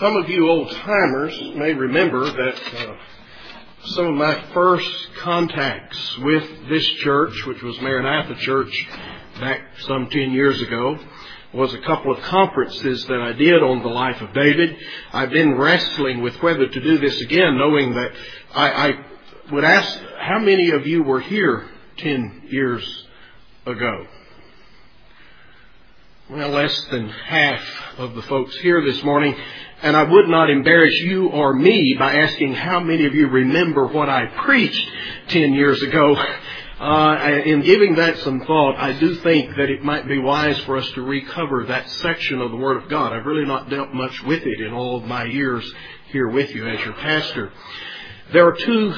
Some of you old timers may remember that uh, some of my first contacts with this church, which was Maranatha Church back some 10 years ago, was a couple of conferences that I did on the life of David. I've been wrestling with whether to do this again, knowing that I, I would ask how many of you were here 10 years ago? Well, less than half of the folks here this morning. And I would not embarrass you or me by asking how many of you remember what I preached 10 years ago. Uh, in giving that some thought, I do think that it might be wise for us to recover that section of the Word of God. I've really not dealt much with it in all of my years here with you as your pastor. There are two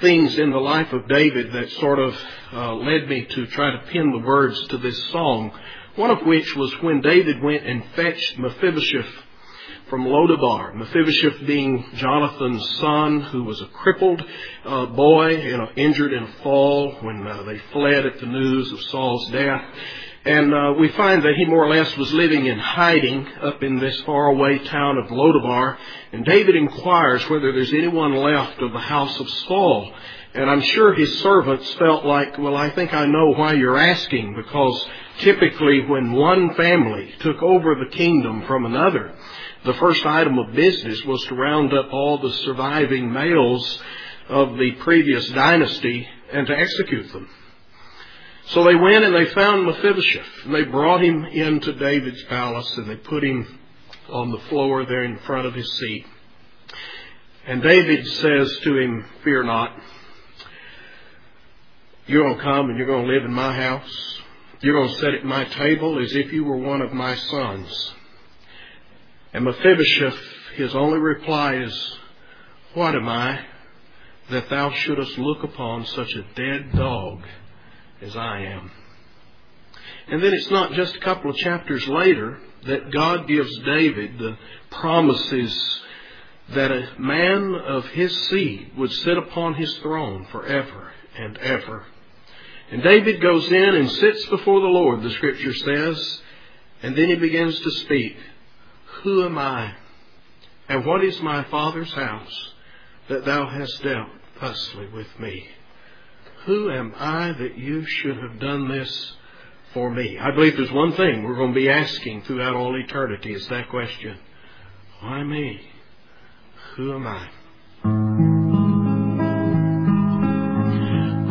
things in the life of David that sort of uh, led me to try to pin the words to this song. One of which was when David went and fetched Mephibosheth from Lodabar. Mephibosheth being Jonathan's son, who was a crippled uh, boy, you know, injured in a fall when uh, they fled at the news of Saul's death. And uh, we find that he more or less was living in hiding up in this faraway town of Lodabar. And David inquires whether there's anyone left of the house of Saul. And I'm sure his servants felt like, well, I think I know why you're asking, because typically when one family took over the kingdom from another, the first item of business was to round up all the surviving males of the previous dynasty and to execute them. So they went and they found Mephibosheth and they brought him into David's palace and they put him on the floor there in front of his seat. And David says to him, Fear not. You're going to come and you're going to live in my house. You're going to sit at my table as if you were one of my sons. And Mephibosheth, his only reply is, What am I that thou shouldest look upon such a dead dog? as I am. And then it's not just a couple of chapters later that God gives David the promises that a man of his seed would sit upon his throne forever and ever. And David goes in and sits before the Lord, the scripture says, and then he begins to speak. Who am I? And what is my father's house that thou hast dealt thusly with me? Who am I that you should have done this for me? I believe there's one thing we're going to be asking throughout all eternity is that question. Why me? Who am I?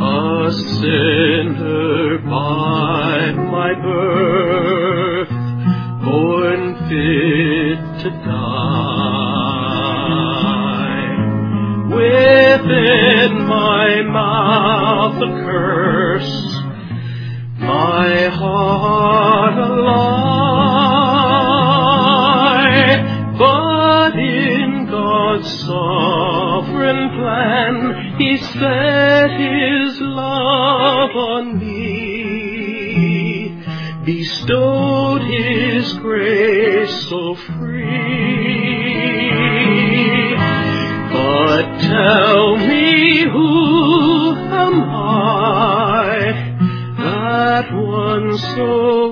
A sinner by my birth, born fit to die. Within my mouth a curse, my heart a lie. But in God's sovereign plan, He set His love on me, bestowed His grace so free. But tell me who am I, that one so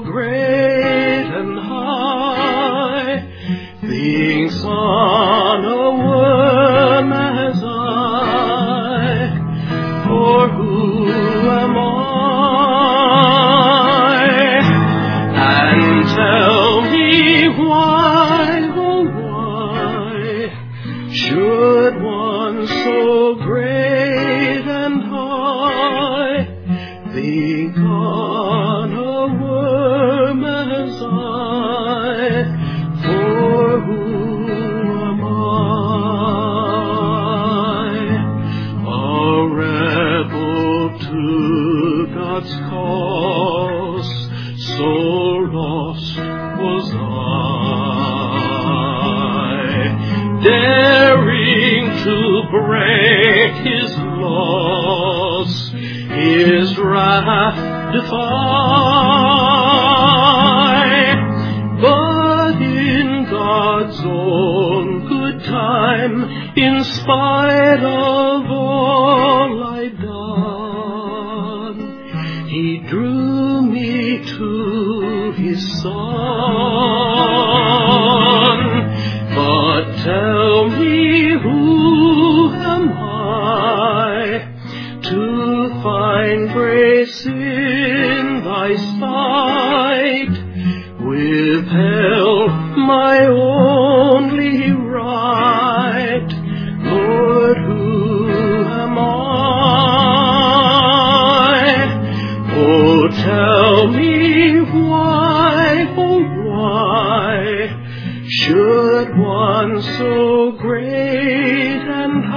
in spite of why, oh, why should one so great and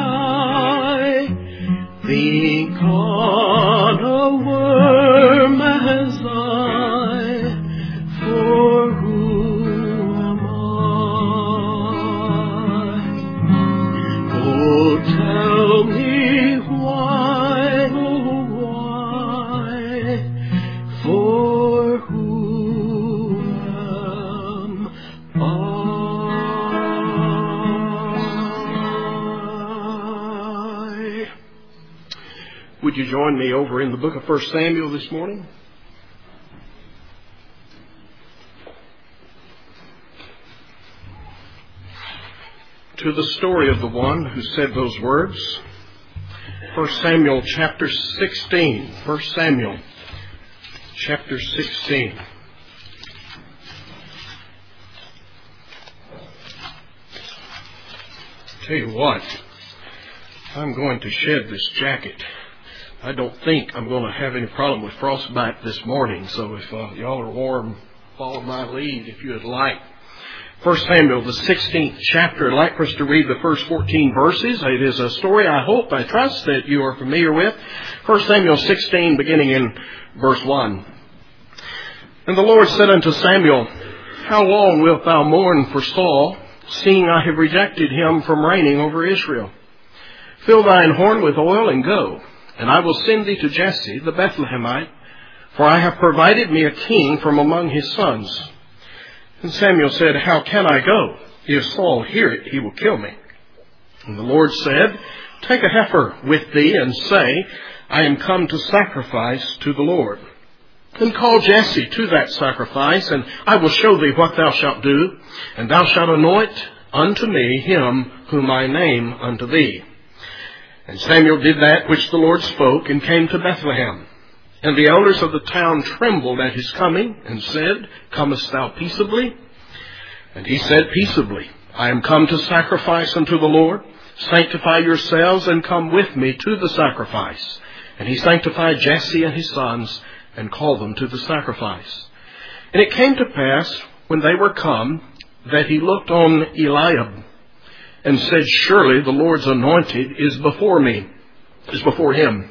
join me over in the book of 1 Samuel this morning? To the story of the one who said those words. 1 Samuel chapter 16. 1 Samuel chapter 16. Tell you what, I'm going to shed this jacket. I don't think I'm going to have any problem with frostbite this morning, so if uh, y'all are warm, follow my lead if you would like. 1 Samuel, the 16th chapter. I'd like for us to read the first 14 verses. It is a story I hope, I trust that you are familiar with. 1 Samuel 16, beginning in verse 1. And the Lord said unto Samuel, How long wilt thou mourn for Saul, seeing I have rejected him from reigning over Israel? Fill thine horn with oil and go, and I will send thee to Jesse the Bethlehemite, for I have provided me a king from among his sons. And Samuel said, How can I go? If Saul hear it, he will kill me. And the Lord said, Take a heifer with thee, and say, I am come to sacrifice to the Lord. And call Jesse to that sacrifice, and I will show thee what thou shalt do, and thou shalt anoint unto me him whom I name unto thee. And Samuel did that which the Lord spoke, and came to Bethlehem. And the elders of the town trembled at his coming, and said, Comest thou peaceably? And he said peaceably, I am come to sacrifice unto the Lord. Sanctify yourselves, and come with me to the sacrifice. And he sanctified Jesse and his sons, and called them to the sacrifice. And it came to pass, when they were come, that he looked on Eliab, and said, Surely the Lord's anointed is before me, is before him.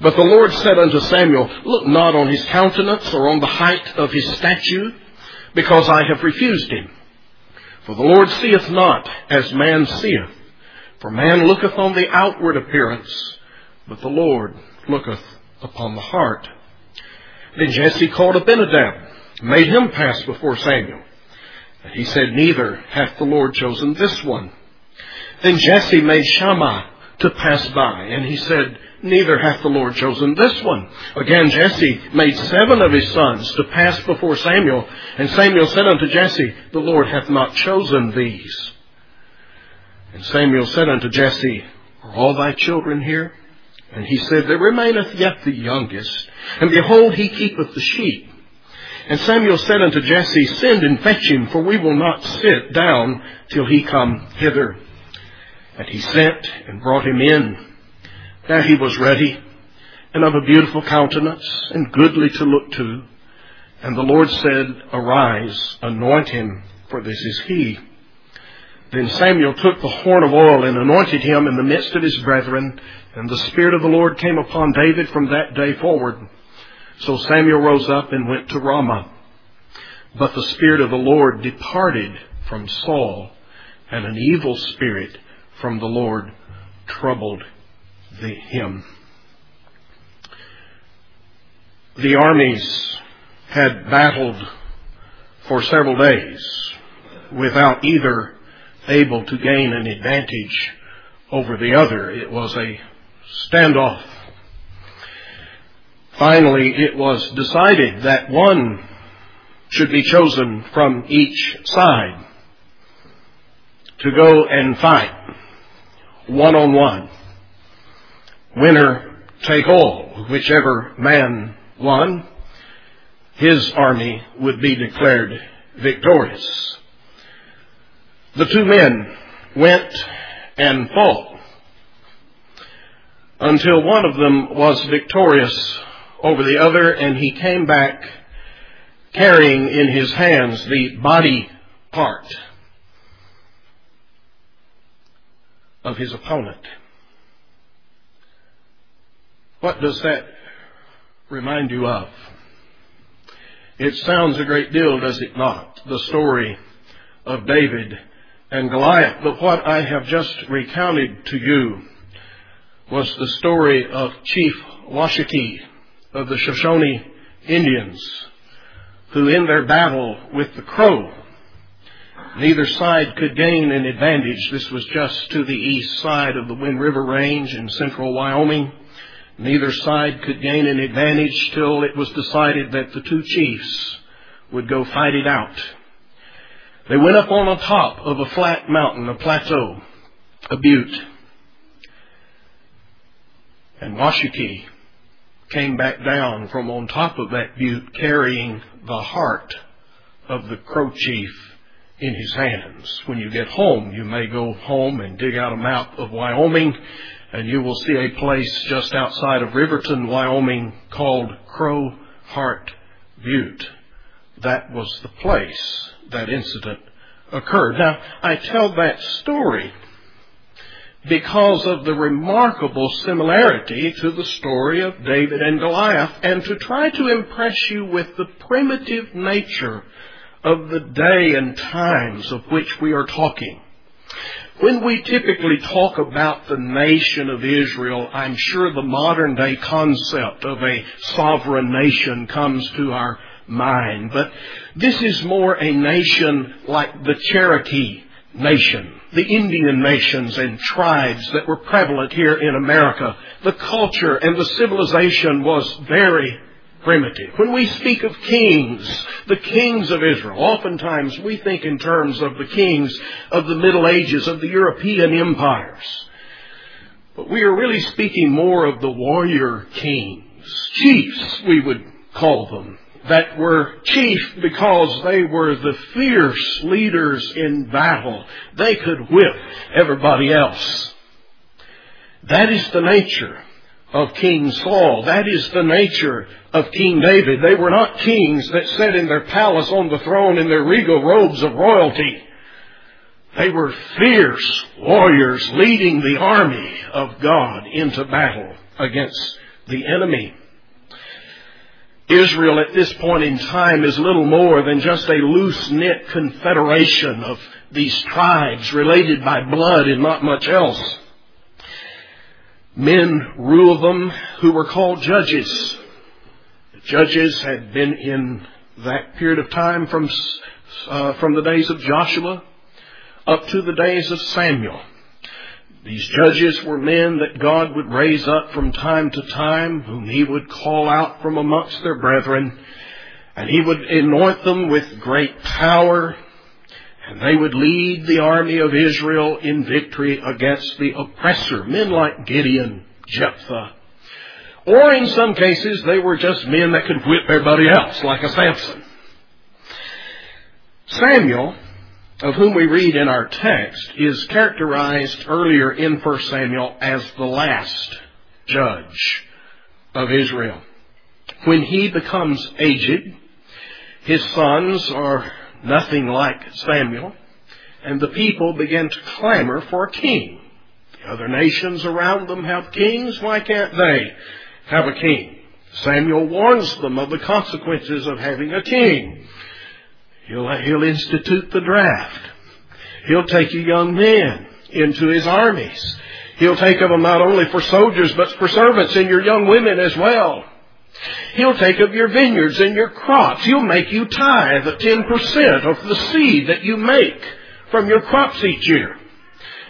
But the Lord said unto Samuel, Look not on his countenance or on the height of his statue, because I have refused him. For the Lord seeth not as man seeth. For man looketh on the outward appearance, but the Lord looketh upon the heart. Then Jesse called Abinadab, made him pass before Samuel. He said, Neither hath the Lord chosen this one. Then Jesse made Shammah to pass by, and he said, Neither hath the Lord chosen this one. Again Jesse made seven of his sons to pass before Samuel, and Samuel said unto Jesse, The Lord hath not chosen these. And Samuel said unto Jesse, Are all thy children here? And he said, There remaineth yet the youngest, and behold, he keepeth the sheep. And Samuel said unto Jesse, Send and fetch him, for we will not sit down till he come hither. And he sent and brought him in. Now he was ready, and of a beautiful countenance, and goodly to look to. And the Lord said, Arise, anoint him, for this is he. Then Samuel took the horn of oil and anointed him in the midst of his brethren, and the Spirit of the Lord came upon David from that day forward. So Samuel rose up and went to Ramah. But the Spirit of the Lord departed from Saul, and an evil spirit from the Lord troubled the, him. The armies had battled for several days without either able to gain an advantage over the other. It was a standoff. Finally, it was decided that one should be chosen from each side to go and fight one on one. Winner take all. Whichever man won his army would be declared victorious. The two men went and fought until one of them was victorious over the other and he came back carrying in his hands the body part of his opponent. What does that remind you of? It sounds a great deal, does it not? The story of David and Goliath. But what I have just recounted to you was the story of Chief Washakie of the Shoshone Indians, who in their battle with the Crow, neither side could gain an advantage. This was just to the east side of the Wind River Range in central Wyoming. Neither side could gain an advantage till it was decided that the two chiefs would go fight it out. They went up on the top of a flat mountain, a plateau, a butte. And Washakie came back down from on top of that butte carrying the heart of the Crow chief in his hands. When you get home, you may go home and dig out a map of Wyoming and you will see a place just outside of Riverton, Wyoming called Crow Heart Butte. That was the place that incident occurred. Now, I tell that story because of the remarkable similarity to the story of David and Goliath and to try to impress you with the primitive nature of the day and times of which we are talking. When we typically talk about the nation of Israel, I'm sure the modern day concept of a sovereign nation comes to our mind. But this is more a nation like the Cherokee nation, the Indian nations and tribes that were prevalent here in America. The culture and the civilization was very primitive. When we speak of kings, the kings of Israel, oftentimes we think in terms of the kings of the Middle Ages, of the European empires. But we are really speaking more of the warrior kings, chiefs, we would call them, that were chief because they were the fierce leaders in battle. They could whip everybody else. That is the nature of King Saul. That is the nature of King David. They were not kings that sat in their palace on the throne in their regal robes of royalty. They were fierce warriors leading the army of God into battle against the enemy. Israel at this point in time is little more than just a loose-knit confederation of these tribes related by blood and not much else. Men rule them who were called judges. The judges had been in that period of time from, uh, from the days of Joshua up to the days of Samuel. These judges were men that God would raise up from time to time, whom He would call out from amongst their brethren, and He would anoint them with great power, and they would lead the army of Israel in victory against the oppressor, men like Gideon, Jephthah. Or in some cases, they were just men that could whip everybody else, like a Samson. Samuel of whom we read in our text is characterized earlier in 1 Samuel as the last judge of Israel. When he becomes aged, his sons are nothing like Samuel, and the people begin to clamor for a king. The other nations around them have kings. Why can't they have a king? Samuel warns them of the consequences of having a king. He'll, he'll institute the draft. He'll take you young men into his armies. He'll take of them not only for soldiers, but for servants and your young women as well. He'll take of your vineyards and your crops. He'll make you tithe 10% of the seed that you make from your crops each year.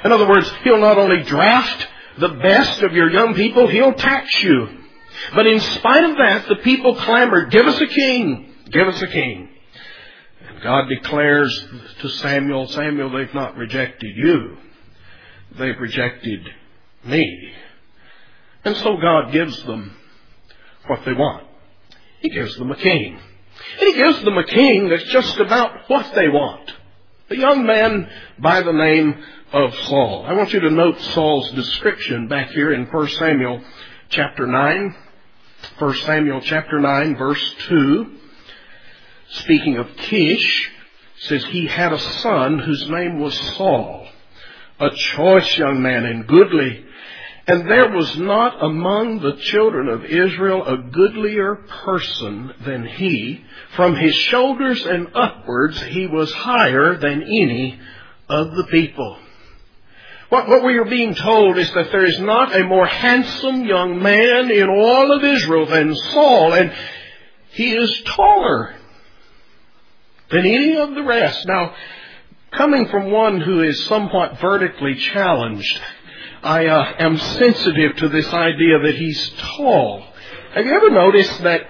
In other words, He'll not only draft the best of your young people, He'll tax you. But in spite of that, the people clamored, give us a king, give us a king. God declares to Samuel, Samuel, they've not rejected you. They've rejected me. And so God gives them what they want. He gives them a king. And he gives them a king that's just about what they want. A young man by the name of Saul. I want you to note Saul's description back here in 1 Samuel chapter 9. 1 Samuel chapter 9 verse 2. Speaking of Kish, says he had a son whose name was Saul, a choice young man and goodly. And there was not among the children of Israel a goodlier person than he. From his shoulders and upwards he was higher than any of the people. What, what we are being told is that there is not a more handsome young man in all of Israel than Saul, and he is taller than any of the rest. Now, coming from one who is somewhat vertically challenged, I uh, am sensitive to this idea that he's tall. Have you ever noticed that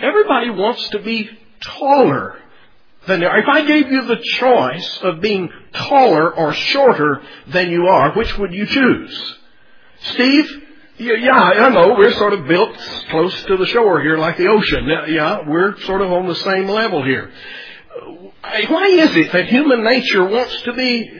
everybody wants to be taller than they are? If I gave you the choice of being taller or shorter than you are, which would you choose? Steve? Yeah, I know. We're sort of built close to the shore here like the ocean. Yeah, we're sort of on the same level here. Why is it that human nature wants to be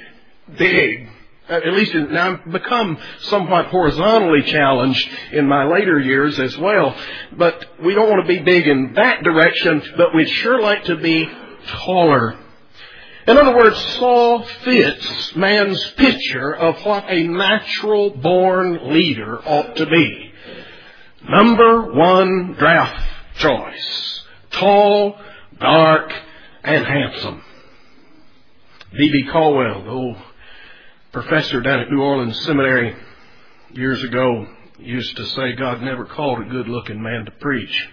big? Uh, at least now I've become somewhat horizontally challenged in my later years as well. But we don't want to be big in that direction, but we'd sure like to be taller. In other words, Saul fits man's picture of what a natural born leader ought to be. Number one draft choice. Tall, dark, and handsome. B.B. Caldwell, the old professor down at New Orleans Seminary years ago, used to say God never called a good looking man to preach.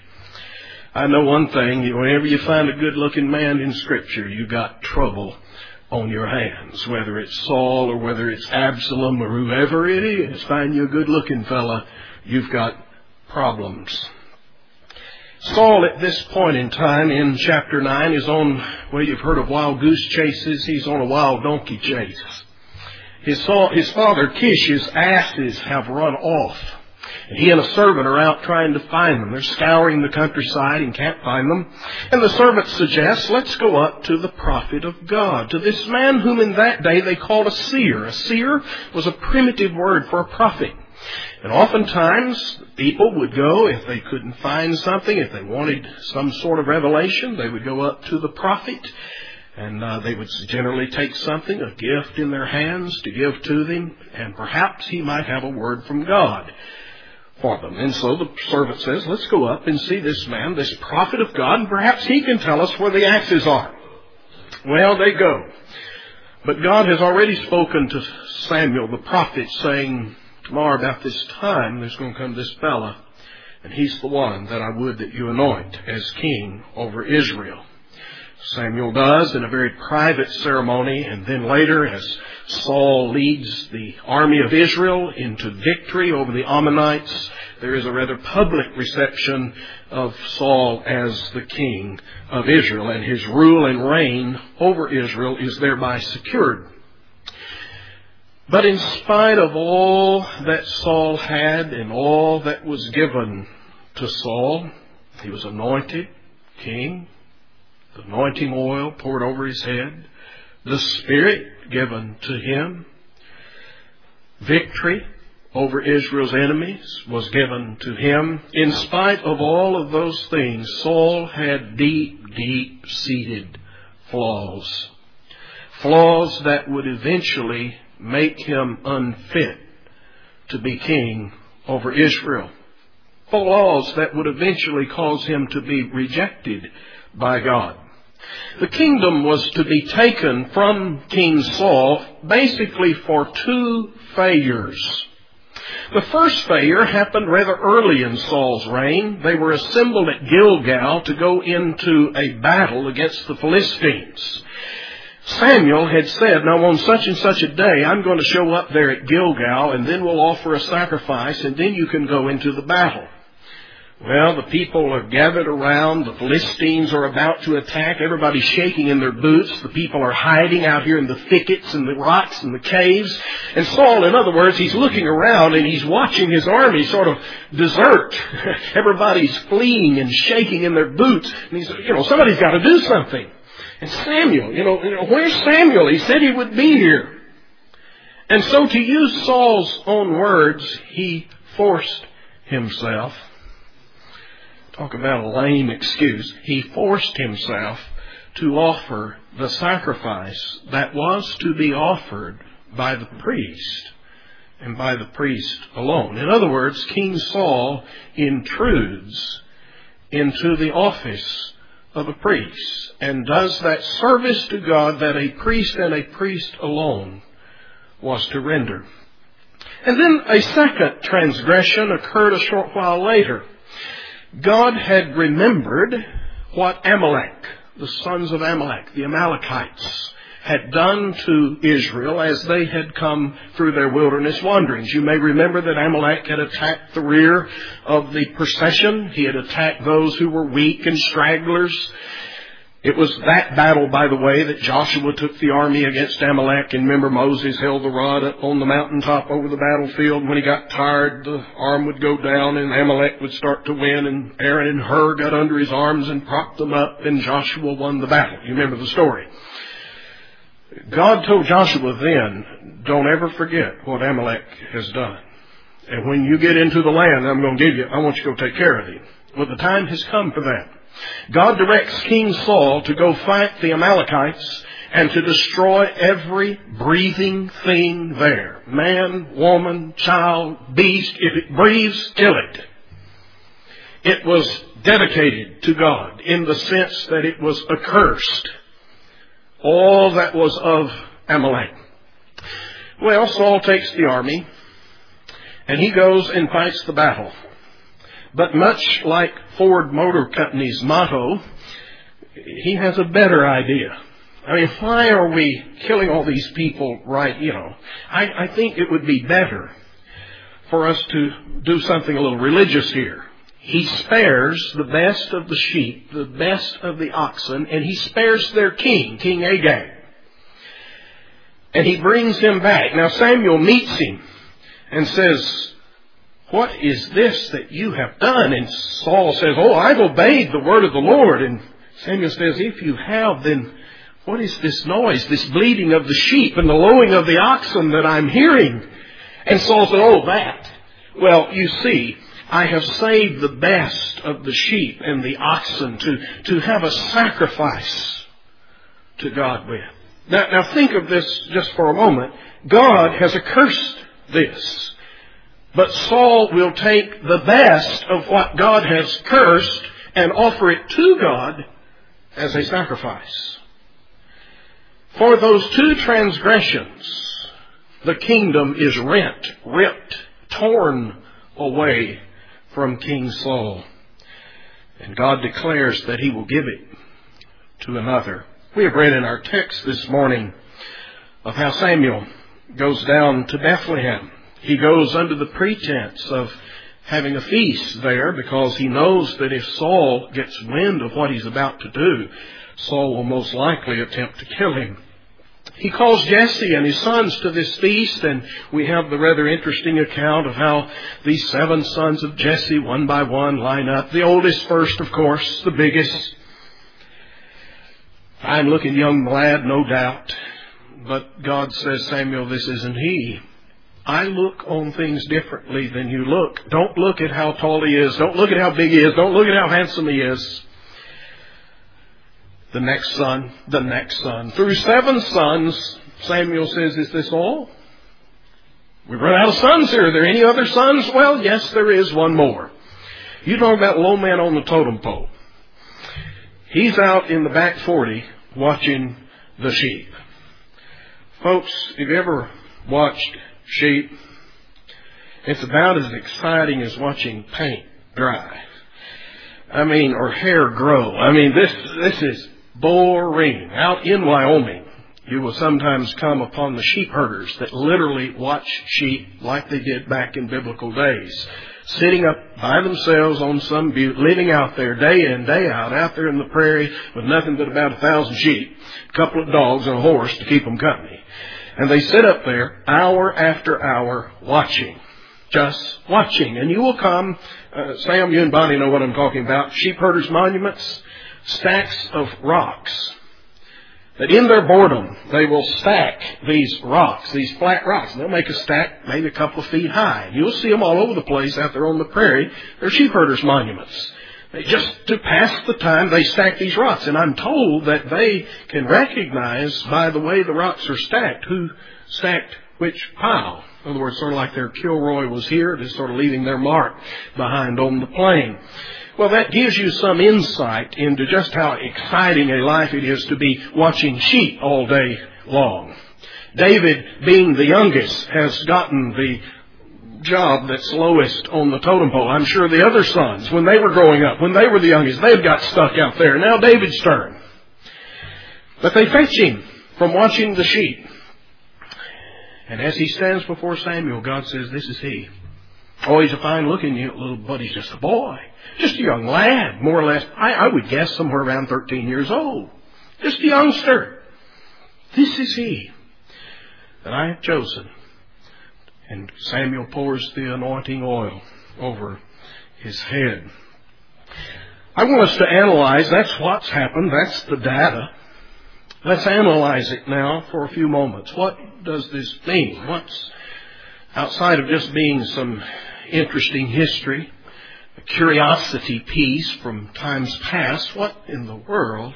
I know one thing, whenever you find a good looking man in scripture, you got trouble on your hands. Whether it's Saul or whether it's Absalom or whoever it is, find you a good looking fella, you've got problems. Saul at this point in time in chapter 9 is on, well you've heard of wild goose chases, he's on a wild donkey chase. His, his father Kish's asses have run off. And he and a servant are out trying to find them. They're scouring the countryside and can't find them. And the servant suggests, let's go up to the prophet of God, to this man whom in that day they called a seer. A seer was a primitive word for a prophet. And oftentimes, people would go, if they couldn't find something, if they wanted some sort of revelation, they would go up to the prophet, and uh, they would generally take something, a gift in their hands to give to them, and perhaps he might have a word from God for them. And so the servant says, let's go up and see this man, this prophet of God, and perhaps he can tell us where the axes are. Well, they go. But God has already spoken to Samuel, the prophet, saying, tomorrow about this time, there's going to come this fella, and he's the one that I would that you anoint as king over Israel. Samuel does in a very private ceremony, and then later, as Saul leads the army of Israel into victory over the Ammonites, there is a rather public reception of Saul as the king of Israel, and his rule and reign over Israel is thereby secured. But in spite of all that Saul had and all that was given to Saul, he was anointed king, the anointing oil poured over his head, the Spirit given to him, victory over Israel's enemies was given to him. In spite of all of those things, Saul had deep, deep seated flaws. Flaws that would eventually make him unfit to be king over Israel. For laws that would eventually cause him to be rejected by God. The kingdom was to be taken from King Saul basically for two failures. The first failure happened rather early in Saul's reign. They were assembled at Gilgal to go into a battle against the Philistines. Samuel had said, now on such and such a day, I'm going to show up there at Gilgal and then we'll offer a sacrifice and then you can go into the battle. Well, the people are gathered around. The Philistines are about to attack. Everybody's shaking in their boots. The people are hiding out here in the thickets and the rocks and the caves. And Saul, in other words, he's looking around and he's watching his army sort of desert. Everybody's fleeing and shaking in their boots. And he's, you know, somebody's got to do something. And Samuel, you know, where's Samuel? He said he would be here. And so to use Saul's own words, he forced himself Talk about a lame excuse. He forced himself to offer the sacrifice that was to be offered by the priest and by the priest alone. In other words, King Saul intrudes into the office of a priest and does that service to God that a priest and a priest alone was to render. And then a second transgression occurred a short while later. God had remembered what Amalek, the sons of Amalek, the Amalekites, had done to Israel as they had come through their wilderness wanderings. You may remember that Amalek had attacked the rear of the procession. He had attacked those who were weak and stragglers. It was that battle, by the way, that Joshua took the army against Amalek. And remember, Moses held the rod up on the mountaintop over the battlefield. When he got tired, the arm would go down and Amalek would start to win. And Aaron and Hur got under his arms and propped them up, and Joshua won the battle. You remember the story. God told Joshua then, don't ever forget what Amalek has done. And when you get into the land I'm going to give you, I want you to go take care of it. Well, the time has come for that. God directs King Saul to go fight the Amalekites and to destroy every breathing thing there. Man, woman, child, beast. If it breathes, kill it. It was dedicated to God in the sense that it was accursed. All that was of Amalek. Well, Saul takes the army and he goes and fights the battle. But much like Ford Motor Company's motto, he has a better idea. I mean, why are we killing all these people right, you know? I, I think it would be better for us to do something a little religious here. He spares the best of the sheep, the best of the oxen, and he spares their king, King Agag. And he brings him back. Now Samuel meets him and says, what is this that you have done? And Saul says, Oh, I've obeyed the word of the Lord. And Samuel says, If you have, then what is this noise, this bleating of the sheep and the lowing of the oxen that I'm hearing? And Saul said, Oh, that. Well, you see, I have saved the best of the sheep and the oxen to, to have a sacrifice to God with. Now, now think of this just for a moment. God has accursed this. But Saul will take the best of what God has cursed and offer it to God as a sacrifice. For those two transgressions, the kingdom is rent, ripped, torn away from King Saul. And God declares that he will give it to another. We have read in our text this morning of how Samuel goes down to Bethlehem he goes under the pretense of having a feast there because he knows that if Saul gets wind of what he's about to do, Saul will most likely attempt to kill him. He calls Jesse and his sons to this feast, and we have the rather interesting account of how these seven sons of Jesse, one by one, line up. The oldest first, of course, the biggest. Fine looking young lad, no doubt. But God says, Samuel, this isn't he. I look on things differently than you look. Don't look at how tall he is. Don't look at how big he is. Don't look at how handsome he is. The next son, the next son. Through seven sons, Samuel says, Is this all? We've run out of sons here. Are there any other sons? Well, yes, there is one more. You talk about low man on the totem pole. He's out in the back 40 watching the sheep. Folks, if you ever watched sheep. It's about as exciting as watching paint dry. I mean, or hair grow. I mean, this, this is boring. Out in Wyoming, you will sometimes come upon the sheep herders that literally watch sheep like they did back in biblical days. sitting up by themselves on some butte, living out there day in, day out, out there in the prairie with nothing but about a thousand sheep, a couple of dogs and a horse to keep them company. And they sit up there hour after hour watching. Just watching. And you will come, uh, Sam, you and Bonnie know what I'm talking about, sheep herders monuments, stacks of rocks that in their boredom they will stack these rocks, these flat rocks. And they'll make a stack maybe a couple of feet high. You'll see them all over the place out there on the prairie. They're sheep herders' monuments. They just to pass the time, they stack these rocks. And I'm told that they can recognize by the way the rocks are stacked who stacked which pile. In other words, sort of like their Kilroy was here, just sort of leaving their mark behind on the plain. Well, that gives you some insight into just how exciting a life it is to be watching sheep all day long. David, being the youngest, has gotten the job that's lowest on the totem pole. I'm sure the other sons, when they were growing up, when they were the youngest, they've got stuck out there. Now David's turn. But they fetch him from watching the sheep. And as he stands before Samuel, God says, This is he. Oh, he's a fine looking little, but he's just a boy. Just a young lad, more or less. I, I would guess somewhere around 13 years old. Just a youngster. This is he that I have chosen. And Samuel pours the anointing oil over his head. I want us to analyze, that's what's happened, that's the data. Let's analyze it now for a few moments. What does this mean? What's outside of just being some interesting history? a curiosity piece from times past. What in the world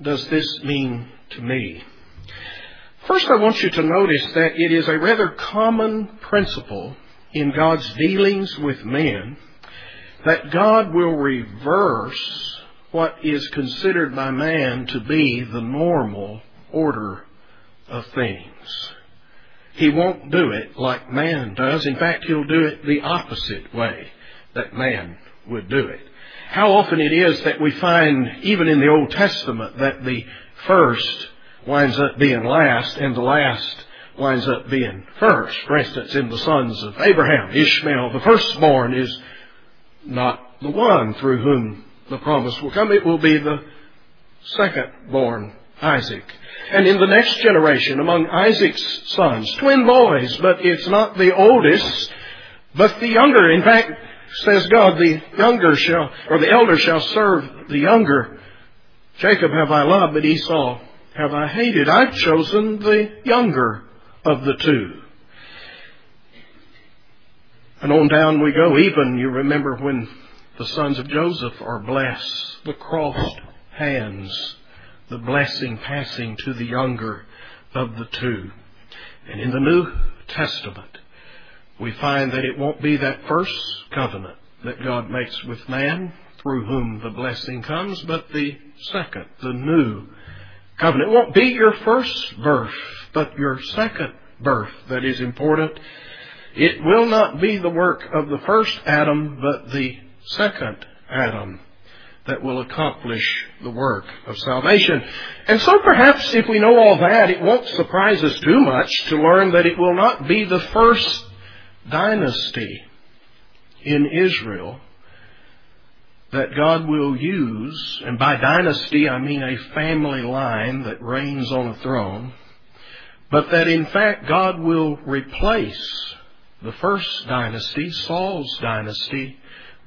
does this mean to me? First, I want you to notice that it is a rather common principle in God's dealings with men that God will reverse what is considered by man to be the normal order of things. He won't do it like man does. In fact, he'll do it the opposite way that man would do it. How often it is that we find, even in the Old Testament, that the first winds up being last and the last winds up being first. For instance, in the sons of Abraham, Ishmael, the firstborn is not the one through whom the promise will come. It will be the second-born Isaac. And in the next generation, among Isaac's sons, twin boys, but it's not the oldest, but the younger. In fact, says God, the younger shall, or the elder shall serve the younger. Jacob have I loved, but Esau have I hated. I've chosen the younger of the two. And on down we go. Even you remember when the sons of Joseph are blessed, the crossed hands, the blessing passing to the younger of the two. And in the New Testament, we find that it won't be that first covenant that God makes with man through whom the blessing comes, but the second, the new covenant. It won't be your first birth, but your second birth that is important. It will not be the work of the first Adam, but the second Adam that will accomplish the work of salvation. And so perhaps if we know all that, it won't surprise us too much to learn that it will not be the first dynasty in Israel that God will use, and by dynasty I mean a family line that reigns on a throne, but that in fact God will replace the first dynasty, Saul's dynasty,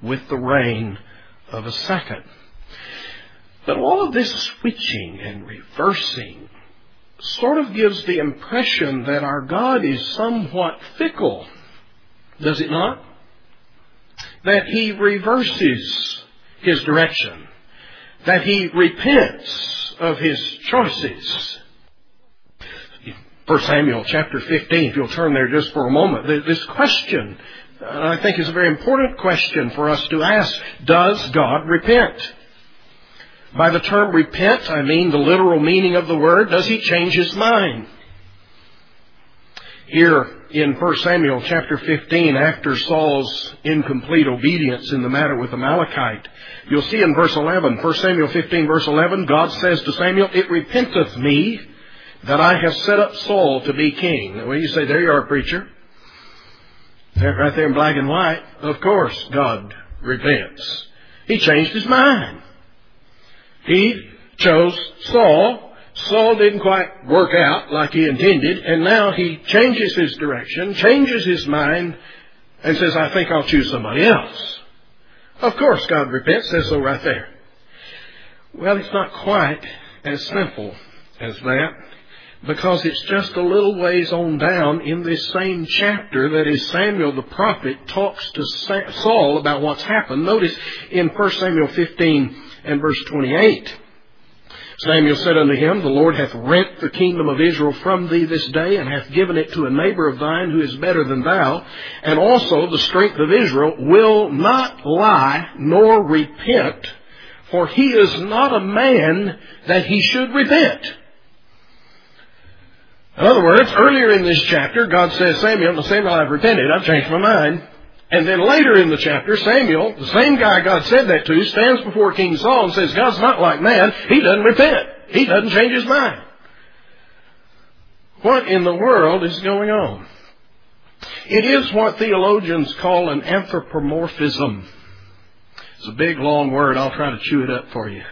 with the reign of a second. But all of this switching and reversing sort of gives the impression that our God is somewhat fickle does it not? That he reverses his direction. That he repents of his choices. 1 Samuel chapter 15, if you'll turn there just for a moment, this question, I think is a very important question for us to ask. Does God repent? By the term repent, I mean the literal meaning of the word. Does he change his mind? Here in 1 Samuel chapter 15, after Saul's incomplete obedience in the matter with the Amalekite, you'll see in verse 11, 1 Samuel 15 verse 11, God says to Samuel, It repenteth me that I have set up Saul to be king. Well, you say, there you are, preacher. Right there in black and white, of course God repents. He changed his mind. He chose Saul. Saul didn't quite work out like he intended, and now he changes his direction, changes his mind, and says, I think I'll choose somebody else. Of course God repents, says so right there. Well, it's not quite as simple as that because it's just a little ways on down in this same chapter that is Samuel the prophet talks to Saul about what's happened. Notice in 1 Samuel 15 and verse 28. Samuel said unto him, The Lord hath rent the kingdom of Israel from thee this day, and hath given it to a neighbor of thine who is better than thou. And also the strength of Israel will not lie nor repent, for he is not a man that he should repent. In other words, earlier in this chapter, God says, Samuel, Samuel, I've repented, I've changed my mind. And then later in the chapter, Samuel, the same guy God said that to, stands before King Saul and says, God's not like man. He doesn't repent. He doesn't change his mind. What in the world is going on? It is what theologians call an anthropomorphism. It's a big, long word. I'll try to chew it up for you.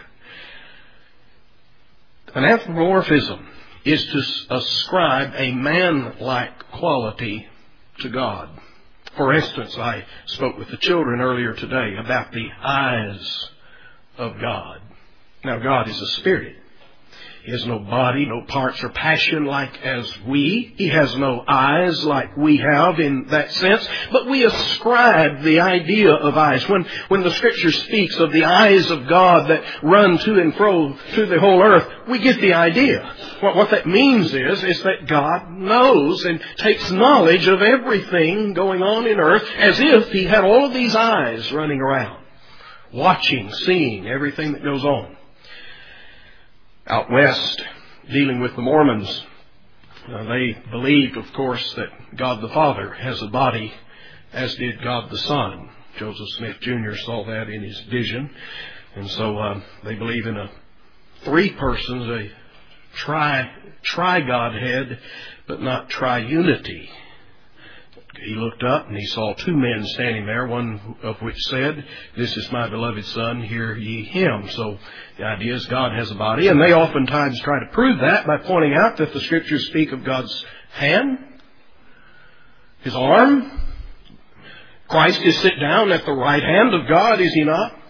An anthropomorphism is to ascribe a man-like quality to God. For instance, I spoke with the children earlier today about the eyes of God. Now, God is a spirit. He has no body, no parts or passion like as we. He has no eyes like we have in that sense. But we ascribe the idea of eyes. When, when the scripture speaks of the eyes of God that run to and fro through the whole earth, we get the idea. What, what that means is, is that God knows and takes knowledge of everything going on in earth as if He had all of these eyes running around, watching, seeing everything that goes on out west dealing with the Mormons. Uh, they believed, of course, that God the Father has a body, as did God the Son. Joseph Smith Jr. saw that in his vision. And so uh, they believe in a three persons, a tri, tri Godhead, but not triunity he looked up and he saw two men standing there, one of which said, This is my beloved Son, hear ye him. So the idea is God has a body, and they oftentimes try to prove that by pointing out that the Scriptures speak of God's hand, his arm. Christ is sit down at the right hand of God, is he not?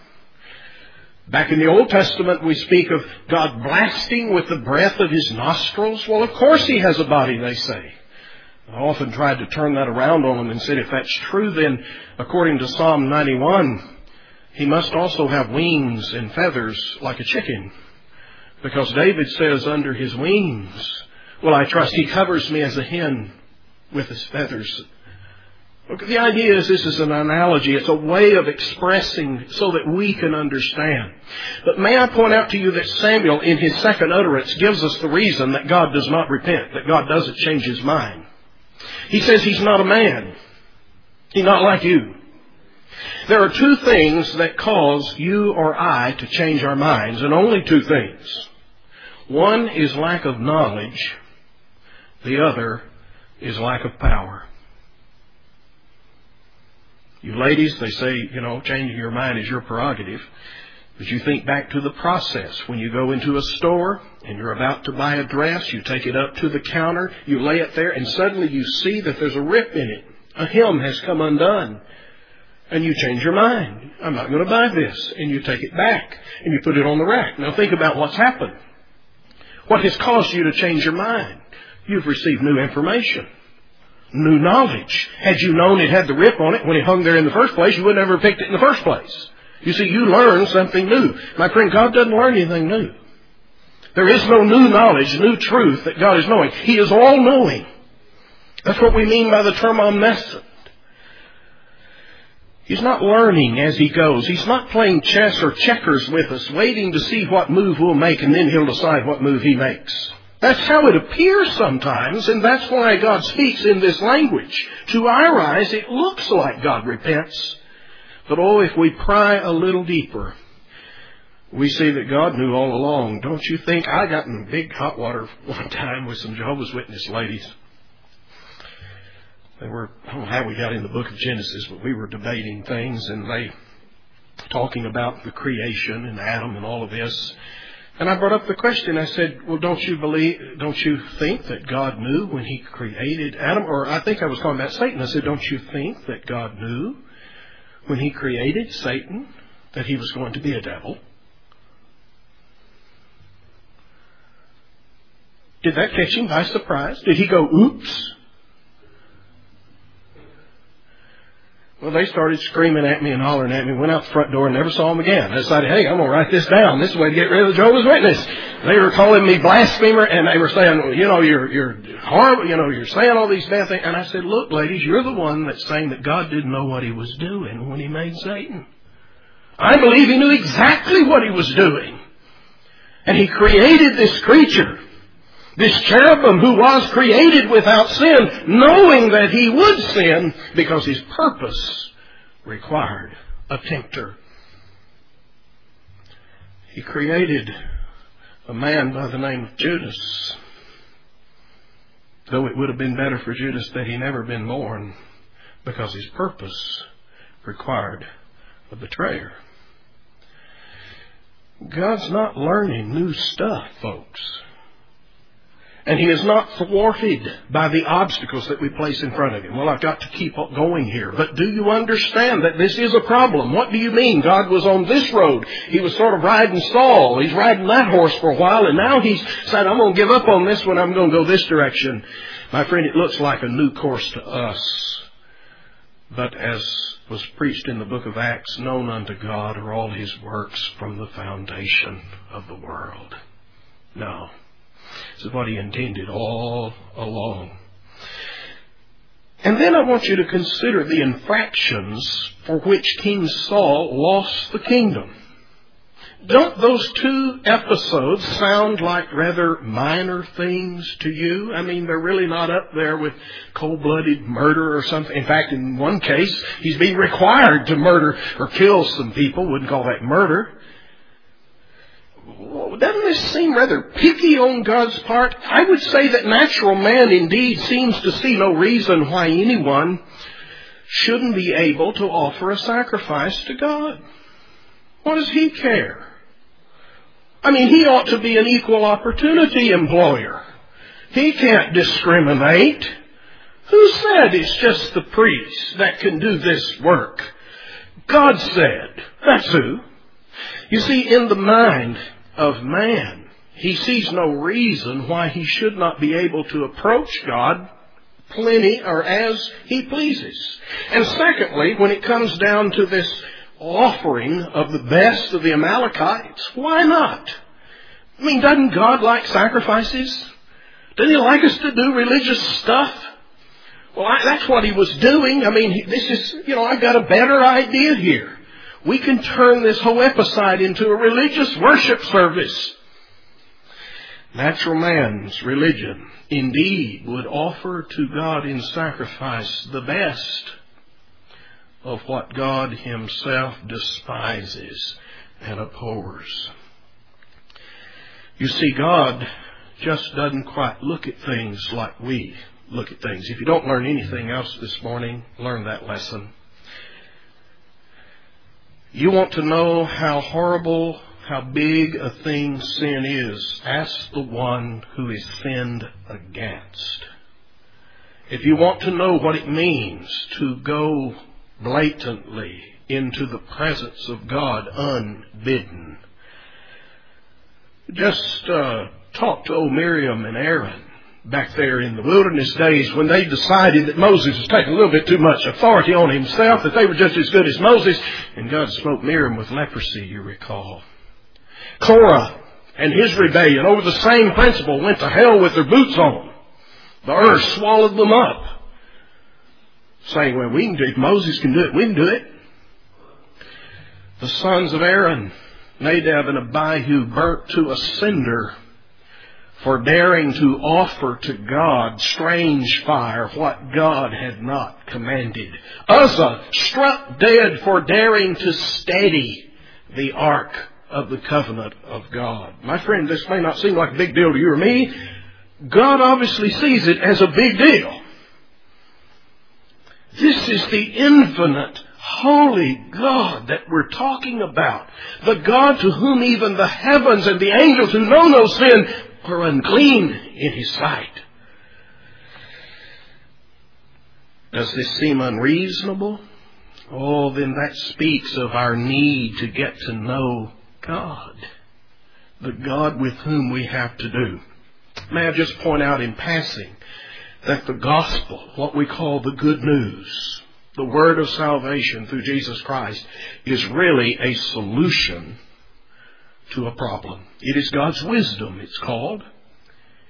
Back in the Old Testament, we speak of God blasting with the breath of his nostrils. Well, of course he has a body, they say. I often tried to turn that around on him and said, if that's true, then according to Psalm 91, he must also have wings and feathers like a chicken. Because David says, under his wings, well, I trust he covers me as a hen with his feathers. Look, the idea is this is an analogy. It's a way of expressing so that we can understand. But may I point out to you that Samuel, in his second utterance, gives us the reason that God does not repent, that God doesn't change his mind. He says he's not a man. He's not like you. There are two things that cause you or I to change our minds, and only two things. One is lack of knowledge. The other is lack of power. You ladies, they say, you know, changing your mind is your prerogative. But you think back to the process. When you go into a store and you're about to buy a dress, you take it up to the counter, you lay it there, and suddenly you see that there's a rip in it. A hem has come undone. And you change your mind. I'm not going to buy this. And you take it back and you put it on the rack. Now think about what's happened. What has caused you to change your mind? You've received new information. New knowledge. Had you known it had the rip on it when it hung there in the first place, you would never have picked it in the first place. You see, you learn something new. My friend, God doesn't learn anything new. There is no new knowledge, new truth that God is knowing. He is all knowing. That's what we mean by the term omniscient. He's not learning as he goes. He's not playing chess or checkers with us, waiting to see what move we'll make and then he'll decide what move he makes. That's how it appears sometimes, and that's why God speaks in this language. To our eyes, it looks like God repents. But oh, if we pry a little deeper, we see that God knew all along. Don't you think? I got in big hot water one time with some Jehovah's Witness ladies. they were, I don't know how we got in the book of Genesis, but we were debating things and they talking about the creation and Adam and all of this. And I brought up the question. I said, well, don't you believe, don't you think that God knew when he created Adam? Or I think I was talking about Satan. I said, don't you think that God knew when he created Satan that he was going to be a devil? Did that catch him by surprise? Did he go, oops? Well, they started screaming at me and hollering at me, went out the front door and never saw them again. I decided, hey, I'm going to write this down. This is the way to get rid of the Jehovah's Witness. They were calling me blasphemer and they were saying, you know, you're, you're horrible, you know, you're saying all these bad things. And I said, look, ladies, you're the one that's saying that God didn't know what he was doing when he made Satan. I believe he knew exactly what he was doing. And he created this creature this cherubim who was created without sin, knowing that he would sin because his purpose required a tempter. He created a man by the name of Judas. Though it would have been better for Judas that he never been born because his purpose required a betrayer. God's not learning new stuff, folks. And he is not thwarted by the obstacles that we place in front of him. Well, I've got to keep going here. But do you understand that this is a problem? What do you mean? God was on this road. He was sort of riding Saul. He's riding that horse for a while, and now he's said, I'm going to give up on this one. I'm going to go this direction. My friend, it looks like a new course to us. But as was preached in the book of Acts, known unto God are all his works from the foundation of the world. No. This is what he intended all along. And then I want you to consider the infractions for which King Saul lost the kingdom. Don't those two episodes sound like rather minor things to you? I mean, they're really not up there with cold-blooded murder or something. In fact, in one case, he's being required to murder or kill some people. Wouldn't call that murder doesn't this seem rather picky on God's part? I would say that natural man indeed seems to see no reason why anyone shouldn't be able to offer a sacrifice to God. What does he care? I mean, he ought to be an equal opportunity employer. He can't discriminate. Who said it's just the priest that can do this work? God said. That's who. You see, in the mind of man. He sees no reason why he should not be able to approach God plenty or as he pleases. And secondly, when it comes down to this offering of the best of the Amalekites, why not? I mean, doesn't God like sacrifices? Doesn't he like us to do religious stuff? Well, I, that's what he was doing. I mean, this is, you know, I've got a better idea here we can turn this whole episode into a religious worship service. Natural man's religion indeed would offer to God in sacrifice the best of what God himself despises and abhors. You see, God just doesn't quite look at things like we look at things. If you don't learn anything else this morning, learn that lesson. You want to know how horrible, how big a thing sin is? Ask the one who is sinned against. If you want to know what it means to go blatantly into the presence of God unbidden, just uh, talk to old Miriam and Aaron back there in the wilderness days when they decided that Moses was taking a little bit too much authority on himself, that they were just as good as Moses, and God smote Miriam with leprosy, you recall. Korah and his rebellion over the same principle went to hell with their boots on. The earth swallowed them up. Saying, well, we can do it. Moses can do it. We can do it. The sons of Aaron, Nadab and Abihu, burnt to a cinder for daring to offer to God strange fire what God had not commanded. Uzzah struck dead for daring to steady the ark of the covenant of God. My friend, this may not seem like a big deal to you or me. God obviously sees it as a big deal. This is the infinite, holy God that we're talking about. The God to whom even the heavens and the angels who know no sin are unclean in His sight. Does this seem unreasonable? Oh, then that speaks of our need to get to know God. The God with whom we have to do. May I just point out in passing that the gospel, what we call the good news, the word of salvation through Jesus Christ, is really a solution to a problem. It is God's wisdom, it's called.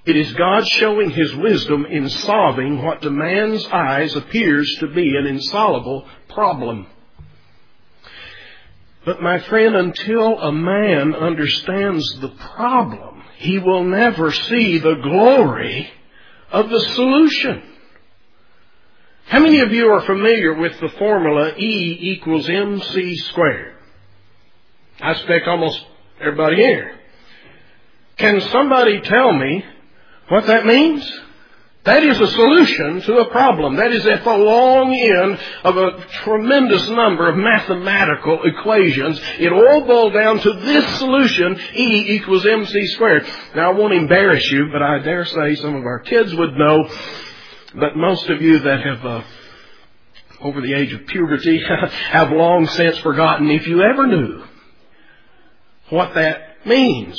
It is God showing His wisdom in solving what to man's eyes appears to be an insoluble problem. But my friend, until a man understands the problem, he will never see the glory of the solution. How many of you are familiar with the formula E equals MC squared? I expect almost everybody here. Can somebody tell me what that means? That is a solution to a problem. That is at the long end of a tremendous number of mathematical equations. It all boils down to this solution, E equals mc squared. Now I won't embarrass you, but I dare say some of our kids would know, but most of you that have uh, over the age of puberty have long since forgotten if you ever knew what that means.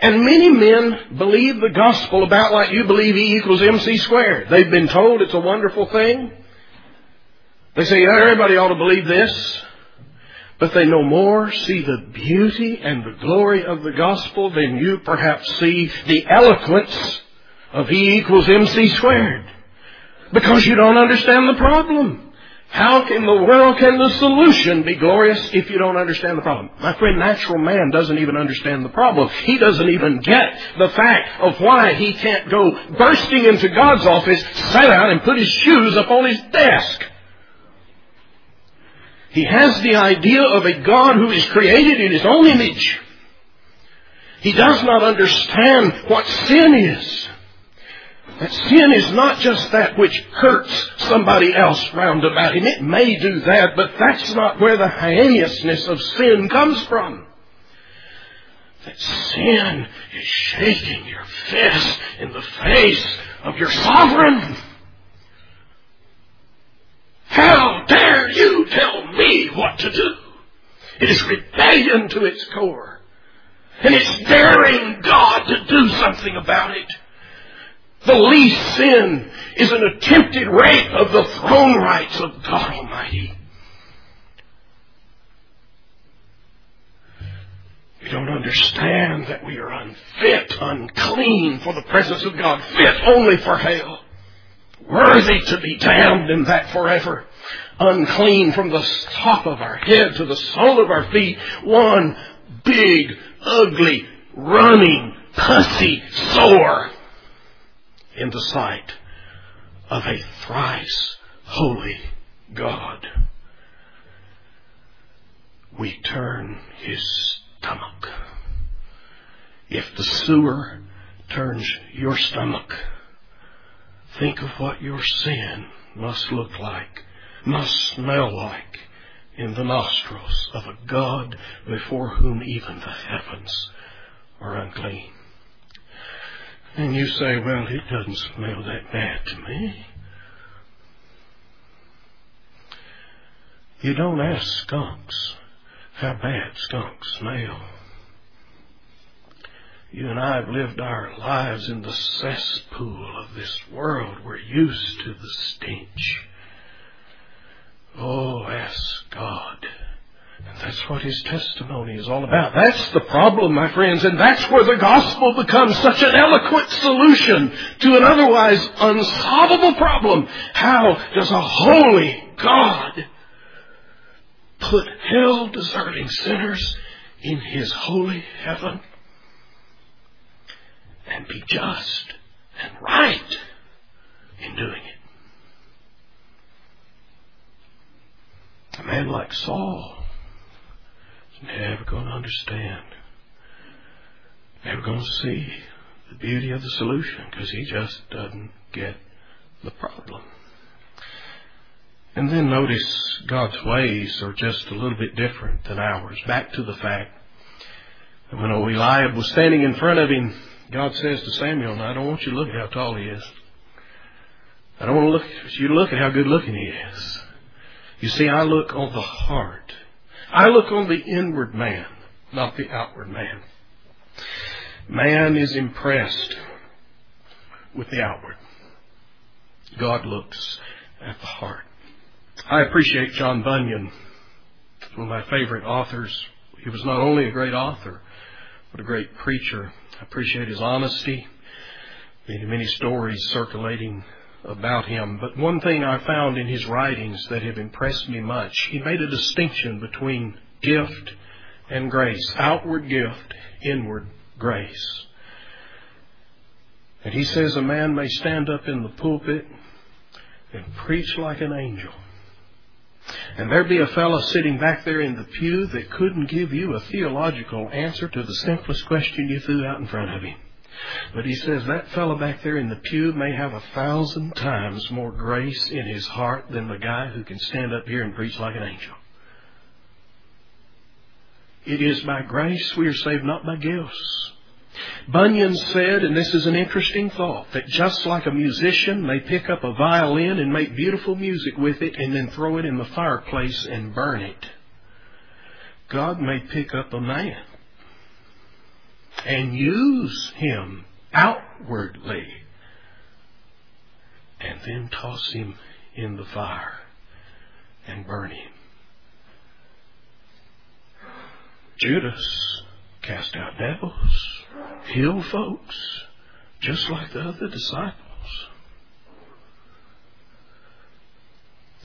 And many men believe the gospel about like you believe E equals MC squared. They've been told it's a wonderful thing. They say everybody ought to believe this. But they no more see the beauty and the glory of the gospel than you perhaps see the eloquence of E equals MC squared. Because you don't understand the problem. How in the world can the solution be glorious if you don't understand the problem? My friend, natural man doesn't even understand the problem. He doesn't even get the fact of why he can't go bursting into God's office, sit down, and put his shoes up on his desk. He has the idea of a God who is created in his own image. He does not understand what sin is. That sin is not just that which hurts somebody else round about him. It may do that, but that's not where the heinousness of sin comes from. That sin is shaking your fist in the face of your sovereign. How dare you tell me what to do? It is rebellion to its core. And it's daring God to do something about it. The least sin is an attempted rape of the throne rights of God Almighty. We don't understand that we are unfit, unclean for the presence of God, fit only for hell, worthy to be damned in that forever, unclean from the top of our head to the sole of our feet, one big, ugly, running, pussy sore in the sight of a thrice holy God. We turn his stomach. If the sewer turns your stomach, think of what your sin must look like, must smell like in the nostrils of a God before whom even the heavens are unclean. And you say, well, it doesn't smell that bad to me. You don't ask skunks how bad skunks smell. You and I have lived our lives in the cesspool of this world. We're used to the stench. Oh, ask God and that's what his testimony is all about. That's the problem, my friends, and that's where the gospel becomes such an eloquent solution to an otherwise unsolvable problem. How does a holy God put hell deserting sinners in his holy heaven and be just and right in doing it? A man like Saul never going to understand, never going to see the beauty of the solution because he just doesn't get the problem. And then notice God's ways are just a little bit different than ours. Back to the fact that when Eliab was standing in front of him, God says to Samuel, I don't want you to look at how tall he is. I don't want you to look at how good looking he is. You see, I look on the heart. I look on the inward man, not the outward man. Man is impressed with the outward. God looks at the heart. I appreciate John Bunyan, one of my favorite authors. He was not only a great author, but a great preacher. I appreciate his honesty. Many, many stories circulating about him. But one thing I found in his writings that have impressed me much, he made a distinction between gift and grace. Outward gift, inward grace. And he says a man may stand up in the pulpit and preach like an angel. And there'd be a fellow sitting back there in the pew that couldn't give you a theological answer to the simplest question you threw out in front of him. But he says that fellow back there in the pew may have a thousand times more grace in his heart than the guy who can stand up here and preach like an angel. It is by grace we are saved, not by gifts. Bunyan said, and this is an interesting thought, that just like a musician may pick up a violin and make beautiful music with it and then throw it in the fireplace and burn it, God may pick up a man and use him outwardly and then toss him in the fire and burn him. Judas cast out devils, healed folks, just like the other disciples.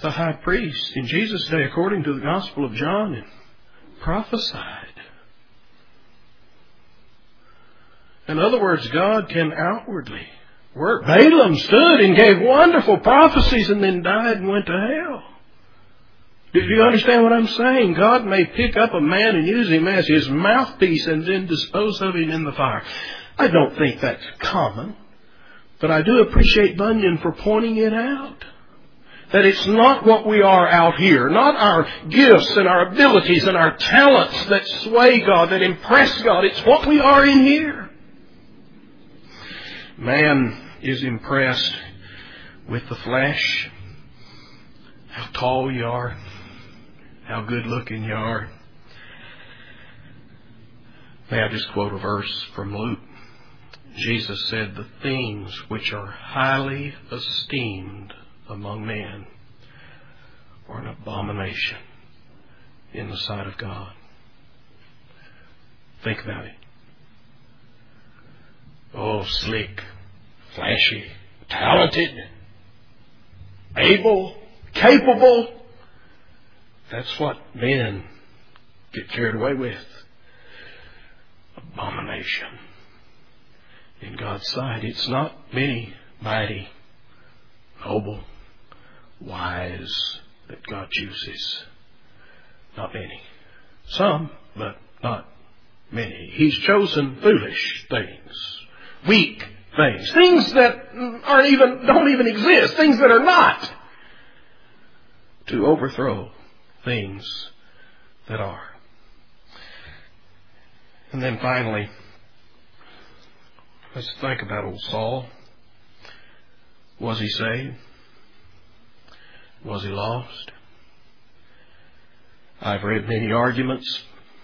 The high priest in Jesus' day, according to the Gospel of John, prophesied. In other words, God can outwardly work. Balaam stood and gave wonderful prophecies and then died and went to hell. Do you understand what I'm saying? God may pick up a man and use him as his mouthpiece and then dispose of him in the fire. I don't think that's common, but I do appreciate Bunyan for pointing it out. That it's not what we are out here, not our gifts and our abilities and our talents that sway God, that impress God. It's what we are in here. Man is impressed with the flesh, how tall you are, how good looking you are. May I just quote a verse from Luke? Jesus said, The things which are highly esteemed among men are an abomination in the sight of God. Think about it. Oh, slick, flashy, talented, able, capable, that's what men get carried away with. Abomination. In God's sight, it's not many mighty, noble, wise that God chooses. Not many. Some, but not many. He's chosen foolish things, weak things, things that aren't even, don't even exist, things that are not, to overthrow things that are. And then finally, let's think about old Saul. Was he saved? Was he lost? I've read many arguments.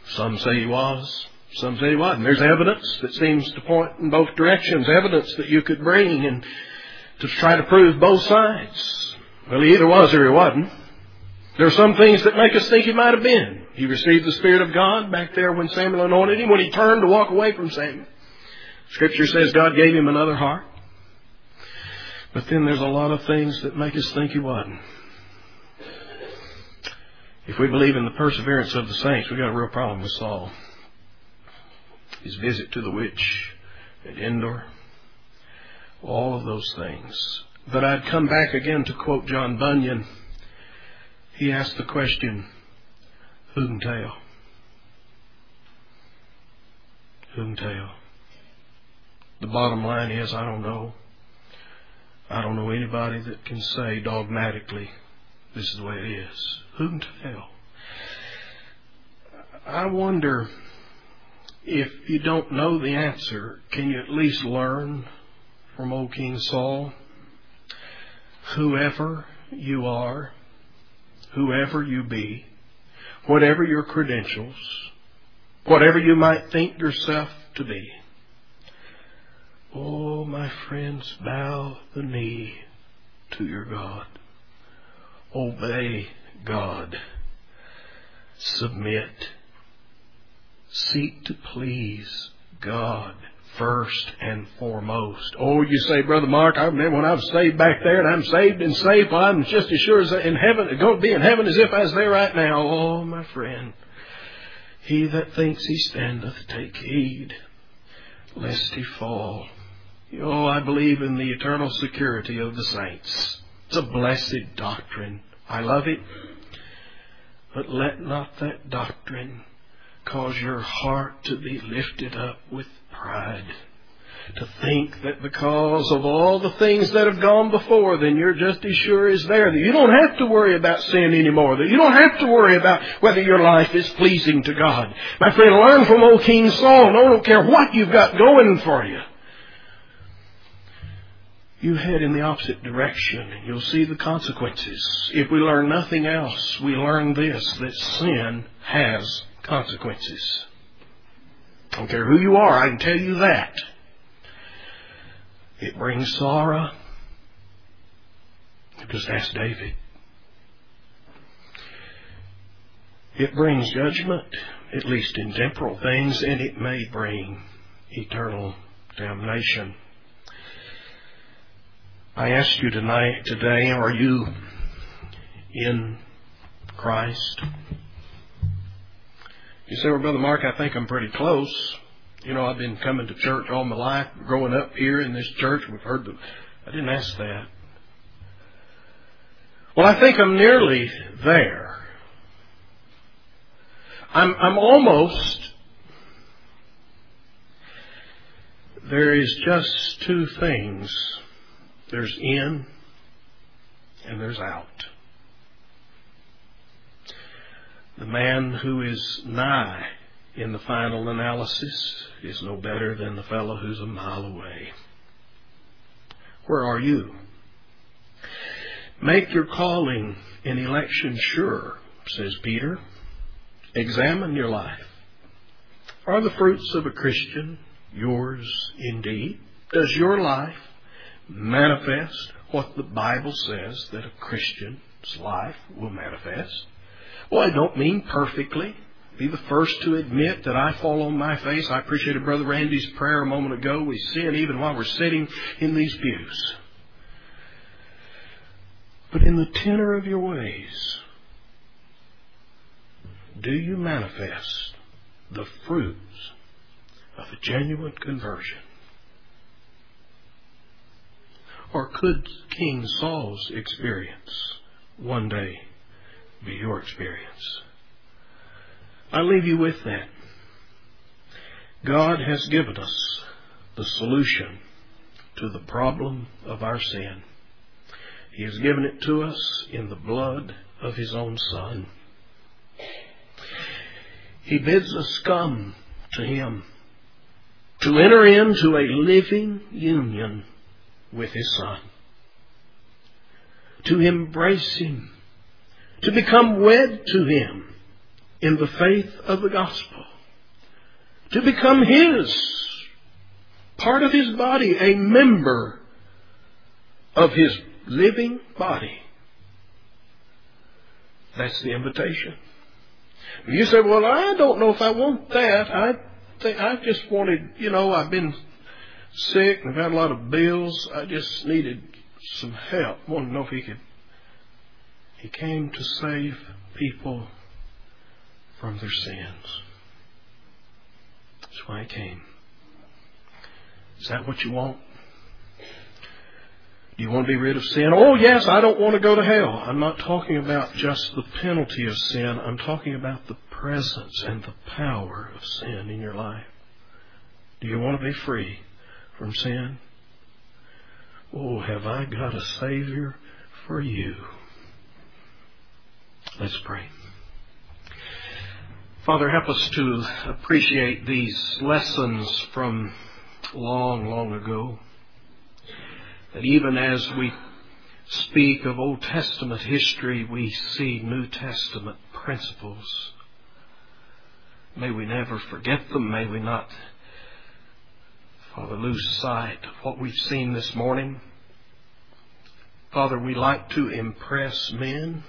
Some say he was. Some say he wasn't. There's evidence that seems to point in both directions. Evidence that you could bring and to try to prove both sides. Well, he either was or he wasn't. There are some things that make us think he might have been. He received the Spirit of God back there when Samuel anointed him, when he turned to walk away from Samuel. Scripture says God gave him another heart. But then there's a lot of things that make us think he wasn't. If we believe in the perseverance of the saints, we've got a real problem with Saul. His visit to the witch at Endor, all of those things. But I'd come back again to quote John Bunyan he asked the question, Who can tell? Who can tell? The bottom line is, I don't know. I don't know anybody that can say dogmatically this is the way it is. Who can tell? I wonder if you don't know the answer, can you at least learn from old King Saul? Whoever you are, whoever you be, whatever your credentials, whatever you might think yourself to be, oh, my friends, bow the knee to your God. Obey God. Submit seek to please God first and foremost. Oh, you say, Brother Mark, I remember when I was saved back there and I'm saved and safe, well, I'm just as sure as in heaven, going to be in heaven as if I was there right now. Oh, my friend. He that thinks he standeth, take heed, lest he fall. Oh, I believe in the eternal security of the saints. It's a blessed doctrine. I love it. But let not that doctrine cause your heart to be lifted up with pride. To think that because of all the things that have gone before, then you're just as sure as there. That you don't have to worry about sin anymore. That you don't have to worry about whether your life is pleasing to God. My friend, learn from old King Saul. No, I don't care what you've got going for you. You head in the opposite direction and you'll see the consequences. If we learn nothing else, we learn this, that sin has consequences. I don't care who you are, I can tell you that. It brings sorrow. Just ask David. It brings judgment, at least in temporal things, and it may bring eternal damnation. I ask you tonight, today, are you in Christ? You say, well, Brother Mark, I think I'm pretty close. You know, I've been coming to church all my life, growing up here in this church. We've heard the. I didn't ask that. Well, I think I'm nearly there. I'm, I'm almost. There is just two things. There's in and there's out. The man who is nigh in the final analysis is no better than the fellow who's a mile away. Where are you? Make your calling and election sure, says Peter. Examine your life. Are the fruits of a Christian yours indeed? Does your life manifest what the Bible says that a Christian's life will manifest? Well, I don't mean perfectly. Be the first to admit that I fall on my face. I appreciated Brother Randy's prayer a moment ago. We sin even while we're sitting in these pews. But in the tenor of your ways, do you manifest the fruits of a genuine conversion? Or could King Saul's experience one day be your experience. I leave you with that. God has given us the solution to the problem of our sin. He has given it to us in the blood of His own Son. He bids us come to Him to enter into a living union with His Son, to embrace Him to become wed to Him in the faith of the gospel, to become His, part of His body, a member of His living body. That's the invitation. You say, well, I don't know if I want that. I think I just wanted, you know, I've been sick and I've had a lot of bills. I just needed some help. I wanted to know if he could he came to save people from their sins. That's why He came. Is that what you want? Do you want to be rid of sin? Oh, yes, I don't want to go to hell. I'm not talking about just the penalty of sin. I'm talking about the presence and the power of sin in your life. Do you want to be free from sin? Oh, have I got a Savior for you? Let's pray. Father, help us to appreciate these lessons from long, long ago. That even as we speak of Old Testament history, we see New Testament principles. May we never forget them. May we not, Father, lose sight of what we've seen this morning. Father, we like to impress men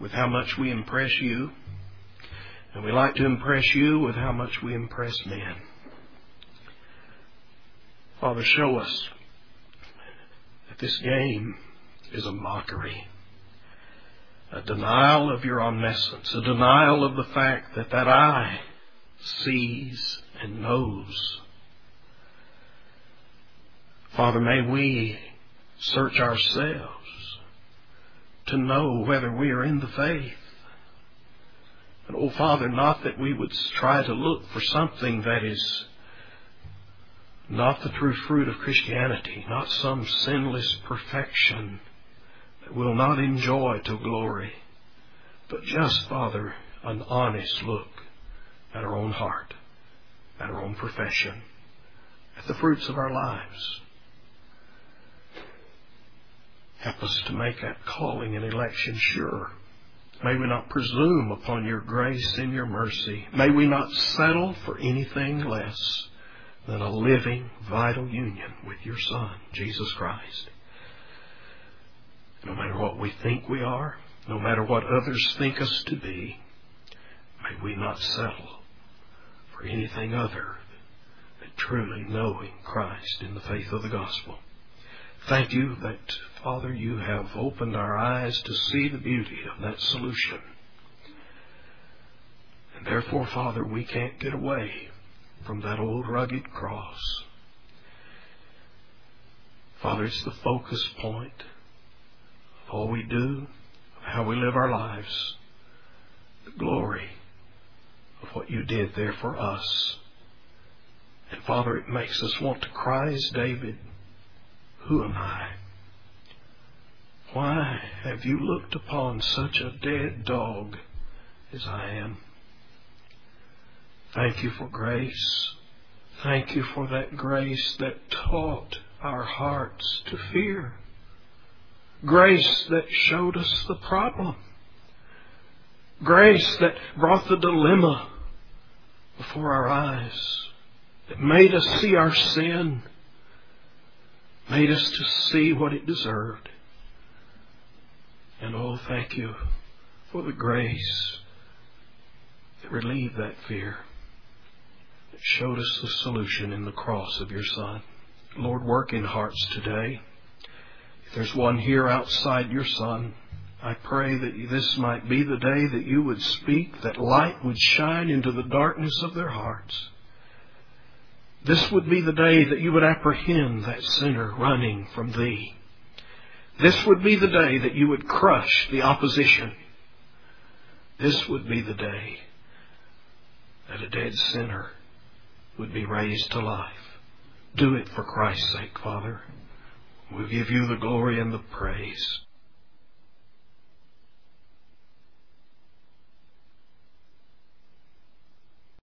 with how much we impress you. And we like to impress you with how much we impress men. Father, show us that this game is a mockery, a denial of your omniscience, a denial of the fact that that eye sees and knows. Father, may we search ourselves to know whether we are in the faith. And, oh Father, not that we would try to look for something that is not the true fruit of Christianity, not some sinless perfection that we'll not enjoy to glory, but just, Father, an honest look at our own heart, at our own profession, at the fruits of our lives. Help us to make that calling and election sure. May we not presume upon your grace and your mercy. May we not settle for anything less than a living, vital union with your Son, Jesus Christ. No matter what we think we are, no matter what others think us to be, may we not settle for anything other than truly knowing Christ in the faith of the gospel. Thank you that, Father, you have opened our eyes to see the beauty of that solution. And therefore, Father, we can't get away from that old rugged cross. Father, it's the focus point of all we do, of how we live our lives, the glory of what you did there for us. And Father, it makes us want to cry as David, Who am I? Why have you looked upon such a dead dog as I am? Thank you for grace. Thank you for that grace that taught our hearts to fear. Grace that showed us the problem. Grace that brought the dilemma before our eyes. That made us see our sin. Made us to see what it deserved. And oh, thank you for the grace that relieved that fear that showed us the solution in the cross of your Son. Lord, work in hearts today. If there's one here outside your Son, I pray that this might be the day that you would speak, that light would shine into the darkness of their hearts. This would be the day that you would apprehend that sinner running from thee. This would be the day that you would crush the opposition. This would be the day that a dead sinner would be raised to life. Do it for Christ's sake, Father. We'll give you the glory and the praise.